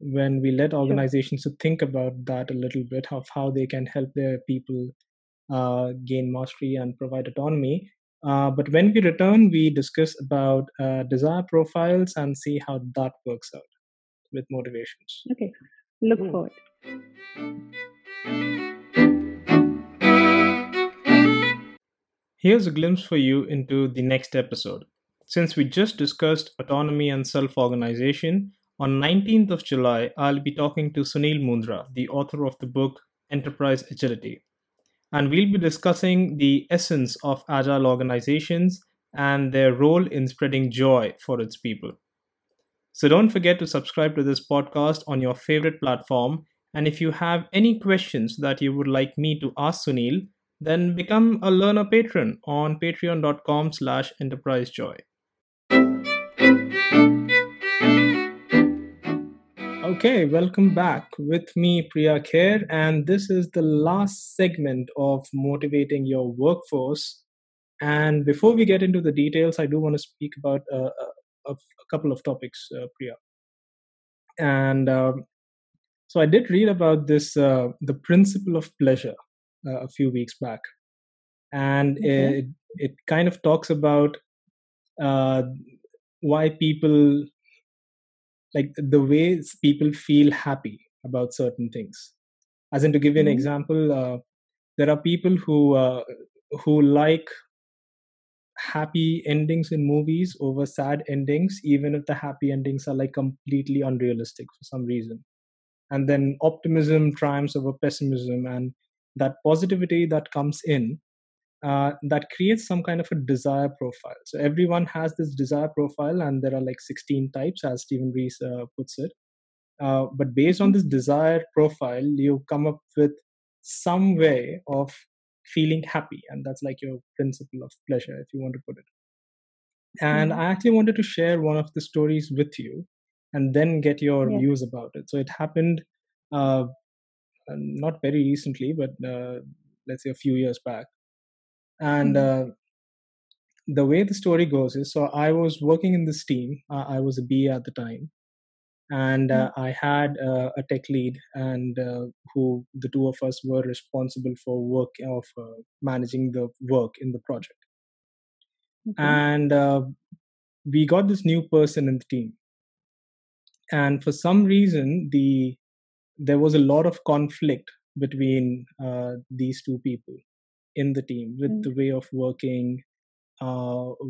when we let organizations sure. to think about that a little bit of how they can help their people uh, gain mastery and provide autonomy. Uh, but when we return, we discuss about uh, desire profiles and see how that works out with motivations. Okay, look cool. forward. Here's a glimpse for you into the next episode. Since we just discussed autonomy and self organization, on 19th of July, I'll be talking to Sunil Mundra, the author of the book Enterprise Agility. And we'll be discussing the essence of agile organizations and their role in spreading joy for its people. So don't forget to subscribe to this podcast on your favorite platform. And if you have any questions that you would like me to ask Sunil, then become a learner patron on patreon.com slash enterprisejoy. Okay, welcome back with me, Priya Kher, and this is the last segment of motivating your workforce. And before we get into the details, I do want to speak about uh, a, a couple of topics, uh, Priya. And um, so I did read about this, uh, the principle of pleasure, uh, a few weeks back, and okay. it it kind of talks about uh, why people like the ways people feel happy about certain things. As in, to give you an mm-hmm. example, uh, there are people who uh, who like happy endings in movies over sad endings, even if the happy endings are like completely unrealistic for some reason. And then optimism triumphs over pessimism, and that positivity that comes in uh, that creates some kind of a desire profile. So everyone has this desire profile, and there are like 16 types, as Steven Reiss uh, puts it. Uh, but based on this desire profile, you come up with some way of feeling happy and that's like your principle of pleasure if you want to put it and mm-hmm. i actually wanted to share one of the stories with you and then get your yeah. views about it so it happened uh, not very recently but uh, let's say a few years back and mm-hmm. uh, the way the story goes is so i was working in this team uh, i was a ba at the time and uh, mm-hmm. I had uh, a tech lead, and uh, who the two of us were responsible for work of uh, managing the work in the project. Okay. And uh, we got this new person in the team, and for some reason, the there was a lot of conflict between uh, these two people in the team with mm-hmm. the way of working.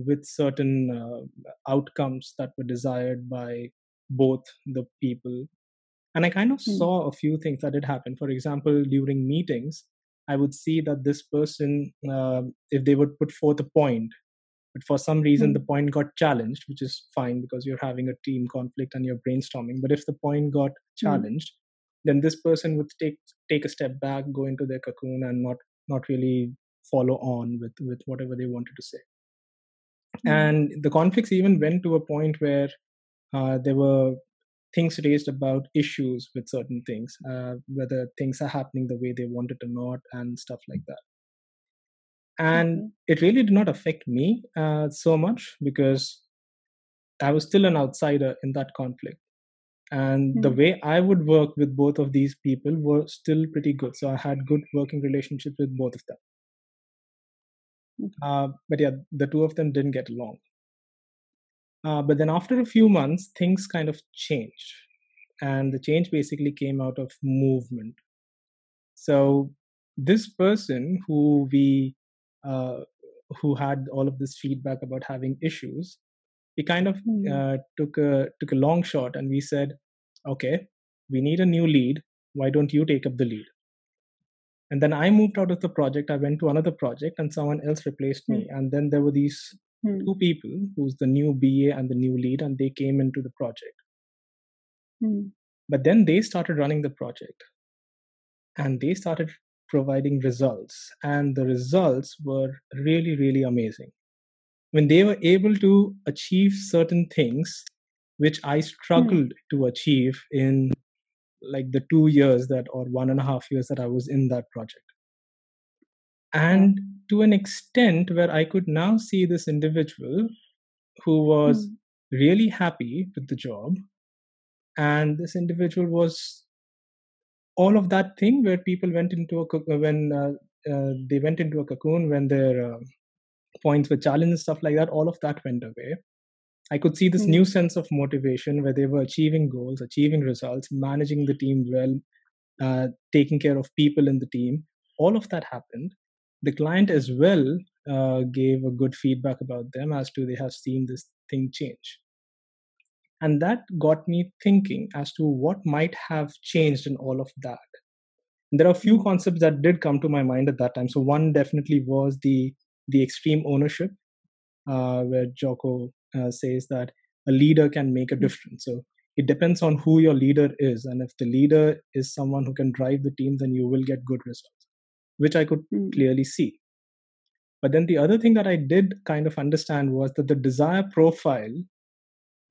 with certain outcomes that were desired by both the people. And I kind of mm. saw a few things that did happen. For example, during meetings, I would see that this person, uh, if they would put forth a point, but for some reason mm. the point got challenged, which is fine because you're having a team conflict and you're brainstorming. But if the point got hmm. challenged, mm. Then this person would take take a step back, go into their cocoon, and not not really follow on with with whatever they wanted to say. Hmm. And the conflicts even went to a point where uh, there were things raised about issues with certain things, uh, whether things are happening the way they wanted or not, and stuff like that. And mm-hmm. it really did not affect me uh, so much because I was still an outsider in that conflict. And mm-hmm. the way I would work with both of these people were still pretty good. So I had good working relationships with both of them. Mm-hmm. Uh, but yeah, the two of them didn't get along. Uh, but then after a few months, things kind of changed. And the change basically came out of movement. So this person who we uh, who had all of this feedback about having issues, we kind of mm-hmm. uh, took a took a long shot and we said, okay, we need a new lead. Why don't you take up the lead? And then I moved out of the project. I went to another project and someone else replaced me. And then there were these Hmm. two people who's the new BA and the new lead, and they came into the project. Hmm. But then they started running the project and they started providing results. And the results were really, really amazing. When they were able to achieve certain things which I struggled to achieve in like the two years that or one and a half years that I was in that project. And to an extent where I could now see this individual who was Hmm. really happy with the job. And this individual was all of that thing where people went into a when uh, uh, they went into a cocoon when their uh, points were challenged and stuff like that all of that went away i could see this Hmm. new sense of motivation where they were achieving goals achieving results managing the team well uh, taking care of people in the team all of that happened the client as well uh, gave a good feedback about them as to they have seen this thing change and that got me thinking as to what might have changed in all of that. And there are a few concepts that did come to my mind at that time. So one definitely was the the extreme ownership, uh, where Jocko uh, says that a leader can make a difference. So it depends on who your leader is, and if the leader is someone who can drive the team, then you will get good results, which I could Hmm. clearly see. But then the other thing that I did kind of understand was that the desire profile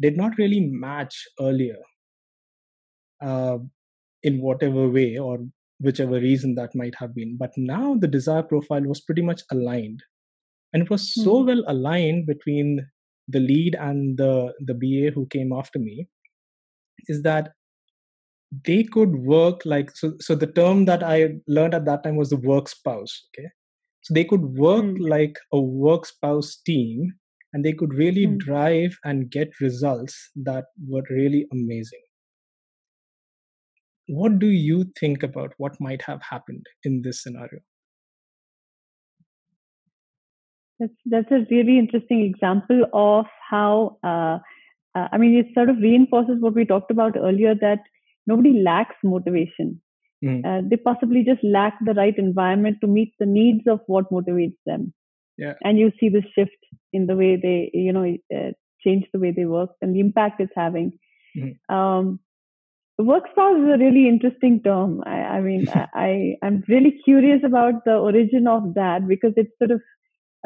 did not really match earlier uh, in whatever way or whichever reason that might have been. But now the desire profile was pretty much aligned. And it was so Hmm. well aligned between the lead and the, the BA who came after me is that they could work like so so the term that i learned at that time was the work spouse okay so they could work Hmm. like a work spouse team and they could really Hmm. drive and get results that were really amazing what do you think about what might have happened in this scenario That's that's a really interesting example of how uh, uh, I mean it sort of reinforces what we talked about earlier that nobody lacks motivation. Mhm. Uh, they possibly just lack the right environment to meet the needs of what motivates them. Yeah. And you see this shift in the way they you know uh, change the way they work and the impact it's having. Mhm. Um, work spouse is a really interesting term. I, I mean, I, I I'm really curious about the origin of that because it's sort of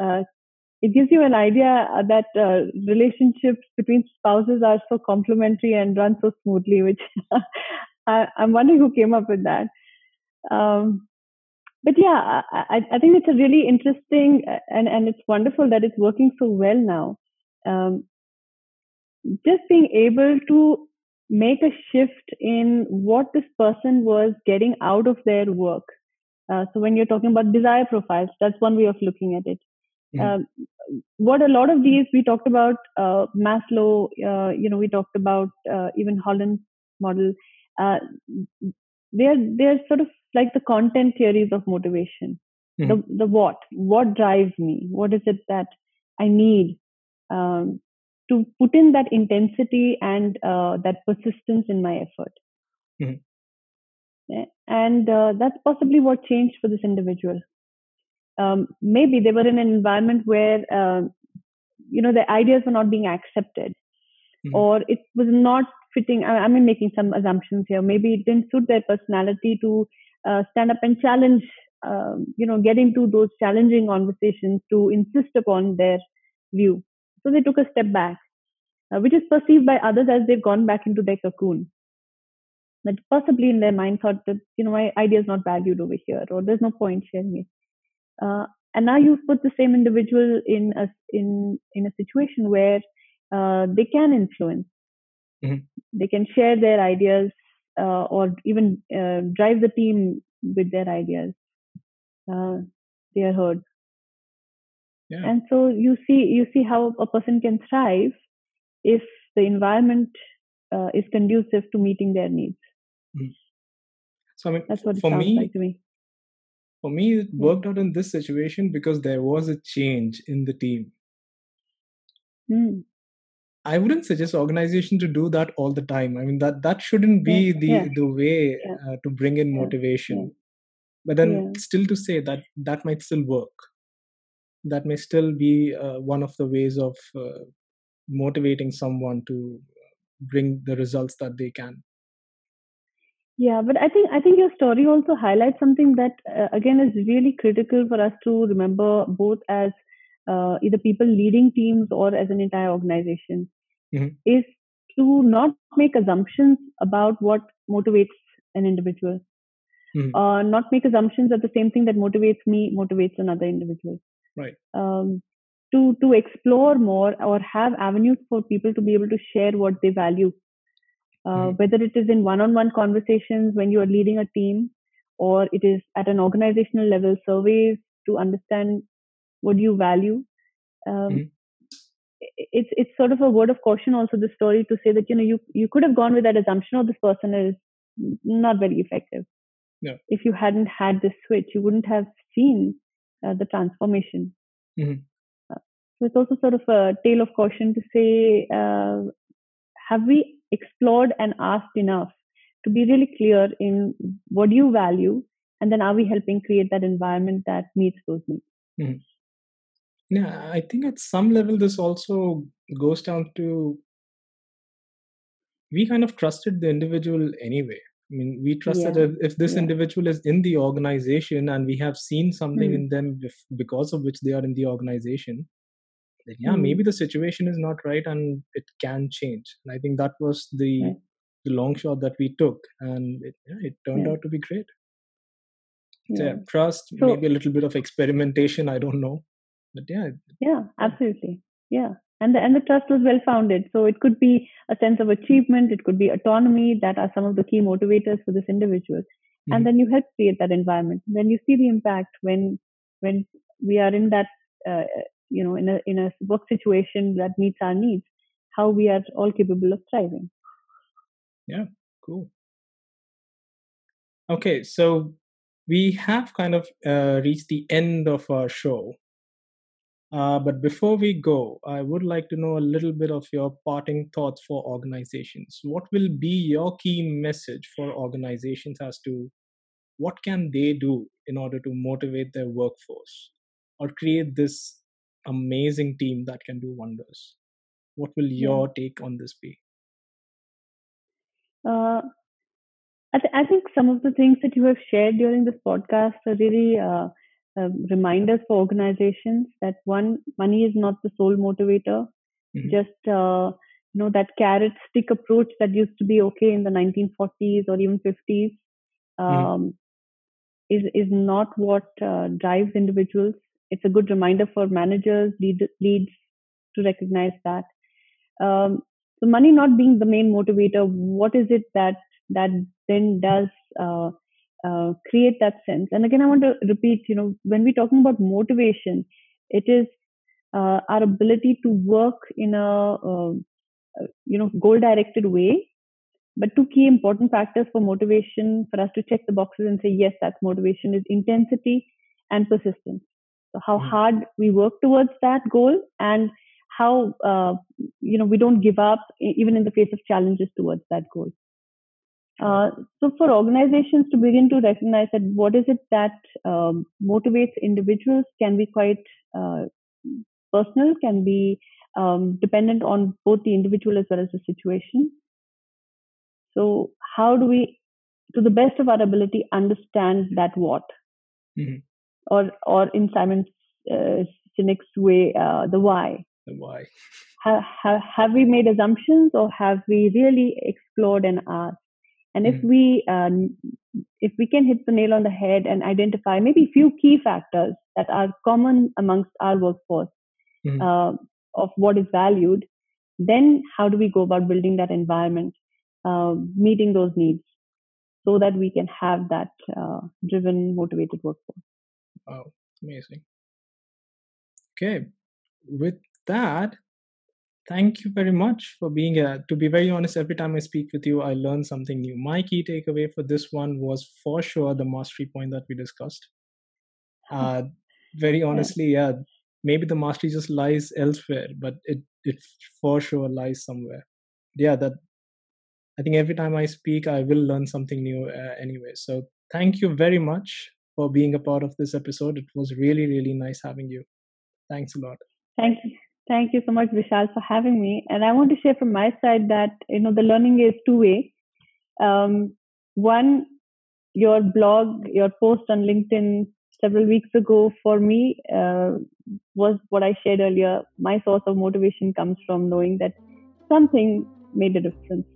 uh, it gives you an idea uh, that uh, relationships between spouses are so complementary and run so smoothly, which I, I'm wondering who came up with that. Um, but yeah, I, I, I think it's a really interesting uh, and, and it's wonderful that it's working so well now. Um, just being able to make a shift in what this person was getting out of their work. Uh, so when you're talking about desire profiles, that's one way of looking at it. Um, what a lot of these we talked about uh, Maslow, uh, you know, we talked about uh, even Holland's model. Uh, they're they're sort of like the content theories of motivation. The the what, what drives me? What is it that I need um, to put in that intensity and uh, that persistence in my effort? Yeah, And uh, that's possibly what changed for this individual. Um, maybe they were in an environment where uh, you know the ideas were not being accepted, Mhm. or it was not fitting. I, I'm making some assumptions here. Maybe it didn't suit their personality to uh, stand up and challenge. Um, you know, get into those challenging conversations to insist upon their view. So they took a step back, uh, which is perceived by others as they've gone back into their cocoon. That possibly in their mind thought that you know my idea is not valued over here, or there's no point sharing it. Uh, and now you've put the same individual in a in in a situation where uh, they can influence, Mhm. they can share their ideas, uh, or even uh, drive the team with their ideas. Uh, they are heard. Yeah. And so you see you see how a person can thrive if the environment uh, is conducive to meeting their needs. So i mean that's what it for sounds me like to me for me it worked out in this situation because there was a change in the team Hmm. I wouldn't suggest organization to do that all the time. I mean that that shouldn't be Yeah, the yeah, the way yeah, uh, to bring in motivation. But then still to say that that might still work. That may still be uh, one of the ways of uh, motivating someone to bring the results that they can. Yeah, but I think I think your story also highlights something that uh, again is really critical for us to remember both as uh, either people leading teams or as an entire organization Mhm. is to not make assumptions about what motivates an individual. Mhm. Uh, not make assumptions that the same thing that motivates me motivates another individual. Right. Um, to to explore more or have avenues for people to be able to share what they value Mhm. whether it is in one-on-one conversations when you are leading a team or it is at an organizational level surveys to understand what you value um, Mhm. it's it's sort of a word of caution also the story to say that you know you you could have gone with that assumption of this person is not very effective Yeah. if you hadn't had this switch you wouldn't have seen uh, the transformation Mhm. Uh, so it's also sort of a tale of caution to say uh, have we explored and asked enough to be really clear in what do you value and then are we helping create that environment that meets those needs Mhm. Yeah, I think at some level this also goes down to we kind of trusted the individual anyway. I mean, we trusted Yeah. if, if this Yeah. individual is in the organization and we have seen something Hmm. in them because of which they are in the organization, then yeah, Hmm. maybe the situation is not right and it can change. And I think that was the Right. the long shot that we took, and it, yeah, it turned Yeah. out to be great. So, yeah trust, So- maybe a little bit of experimentation. I don't know, but yeah, yeah absolutely yeah and the and the trust was well founded so it could be a sense of achievement it could be autonomy that are some of the key motivators for this individual Mhm. and then you help create that environment then you see the impact when when we are in that uh, you know in a in a work situation that meets our needs how we are all capable of thriving yeah Cool. Okay, so we have kind of uh, reached the end of our show. Uh, but before we go, I would like to know a little bit of your parting thoughts for organizations. What will be your key message for organizations as to what can they do in order to motivate their workforce or create this amazing team that can do wonders? What will Yeah. your take on this be? Uh, I, th- I think some of the things that you have shared during this podcast are really uh, um, reminders for organizations that one, money is not the sole motivator. Mhm. Just uh, you know that carrot stick approach that used to be okay in the 1940s or even 50s um, is is not what uh, drives individuals. It's a good reminder for managers, lead, leads to recognize that. Um, so money not being the main motivator, what is it that that then does uh, uh, create that sense? And again, I want to repeat, you know, when we're talking about motivation, it is uh, our ability to work in a uh, you know goal directed way. But two key important factors for motivation for us to check the boxes and say yes, that's motivation is intensity and persistence. So how Mhm. hard we work towards that goal and how uh, you know we don't give up even in the face of challenges towards that goal. Uh, so for organizations to begin to recognize that what is it that um, motivates individuals can be quite uh, personal, can be um, dependent on both the individual as well as the situation. So how do we, to the best of our ability, understand that what, Mhm. Or or in Simon uh, Sinek's way, uh, the why? And why? have, have, have we made assumptions or have we really explored and asked? And if Mhm. we um, if we can hit the nail on the head and identify maybe a few key factors that are common amongst our workforce Mhm. uh, of what is valued, then how do we go about building that environment, uh, meeting those needs, so that we can have that uh, driven, motivated workforce. Wow, amazing. Okay, with that, thank you very much for being here. To be very honest, every time I speak with you, I learn something new. My key takeaway for this one was for sure the mastery point that we discussed. Uh, very honestly, yeah, maybe the mastery just lies elsewhere, but it it for sure lies somewhere. Yeah, that I think every time I speak, I will learn something new uh, anyway. So thank you very much for being a part of this episode. It was really, really nice having you. Thanks a lot. Thank you. Thank you so much, Vishal, for having me. And I want to share from my side that you know the learning is two way. Um, one, your blog, your post on LinkedIn several weeks ago for me uh, was what I shared earlier. My source of motivation comes from knowing that something made a difference.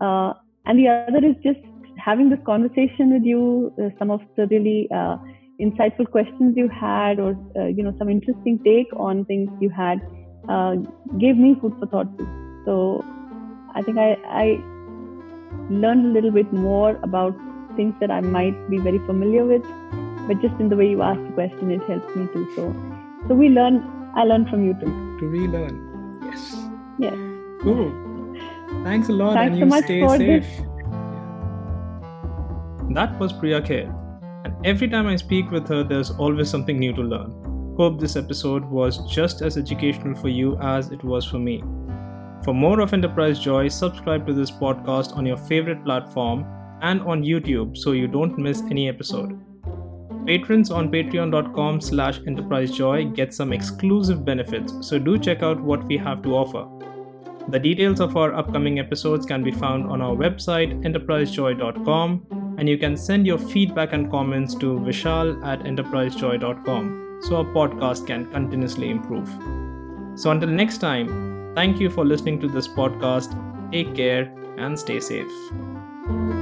Uh, and the other is just having this conversation with you, uh, some of the really uh, insightful questions you had, or uh, you know, some interesting take on things you had, uh, gave me food for thought too. So I think I, I learned a little bit more about things that I might be very familiar with, but just in the way you asked the question, it helps me too. So, so we learn. I learn from you too. To relearn. Yes. Yes. Cool. Thanks a lot, Thanks and so you much stay for safe. this. That was Priya Kher. And every time I speak with her, there's always something new to learn. Hope this episode was just as educational for you as it was for me. For more of Enterprise Joy, subscribe to this podcast on your favorite platform and on YouTube so you don't miss any episode. Patrons on patreon.com slash enterprisejoy get some exclusive benefits, so do check out what we have to offer. The details of our upcoming episodes can be found on our website, enterprisejoy.com, and you can send your feedback and comments to vishal at enterprisejoy.com so our podcast can continuously improve. So until next time, thank you for listening to this podcast. Take care and stay safe.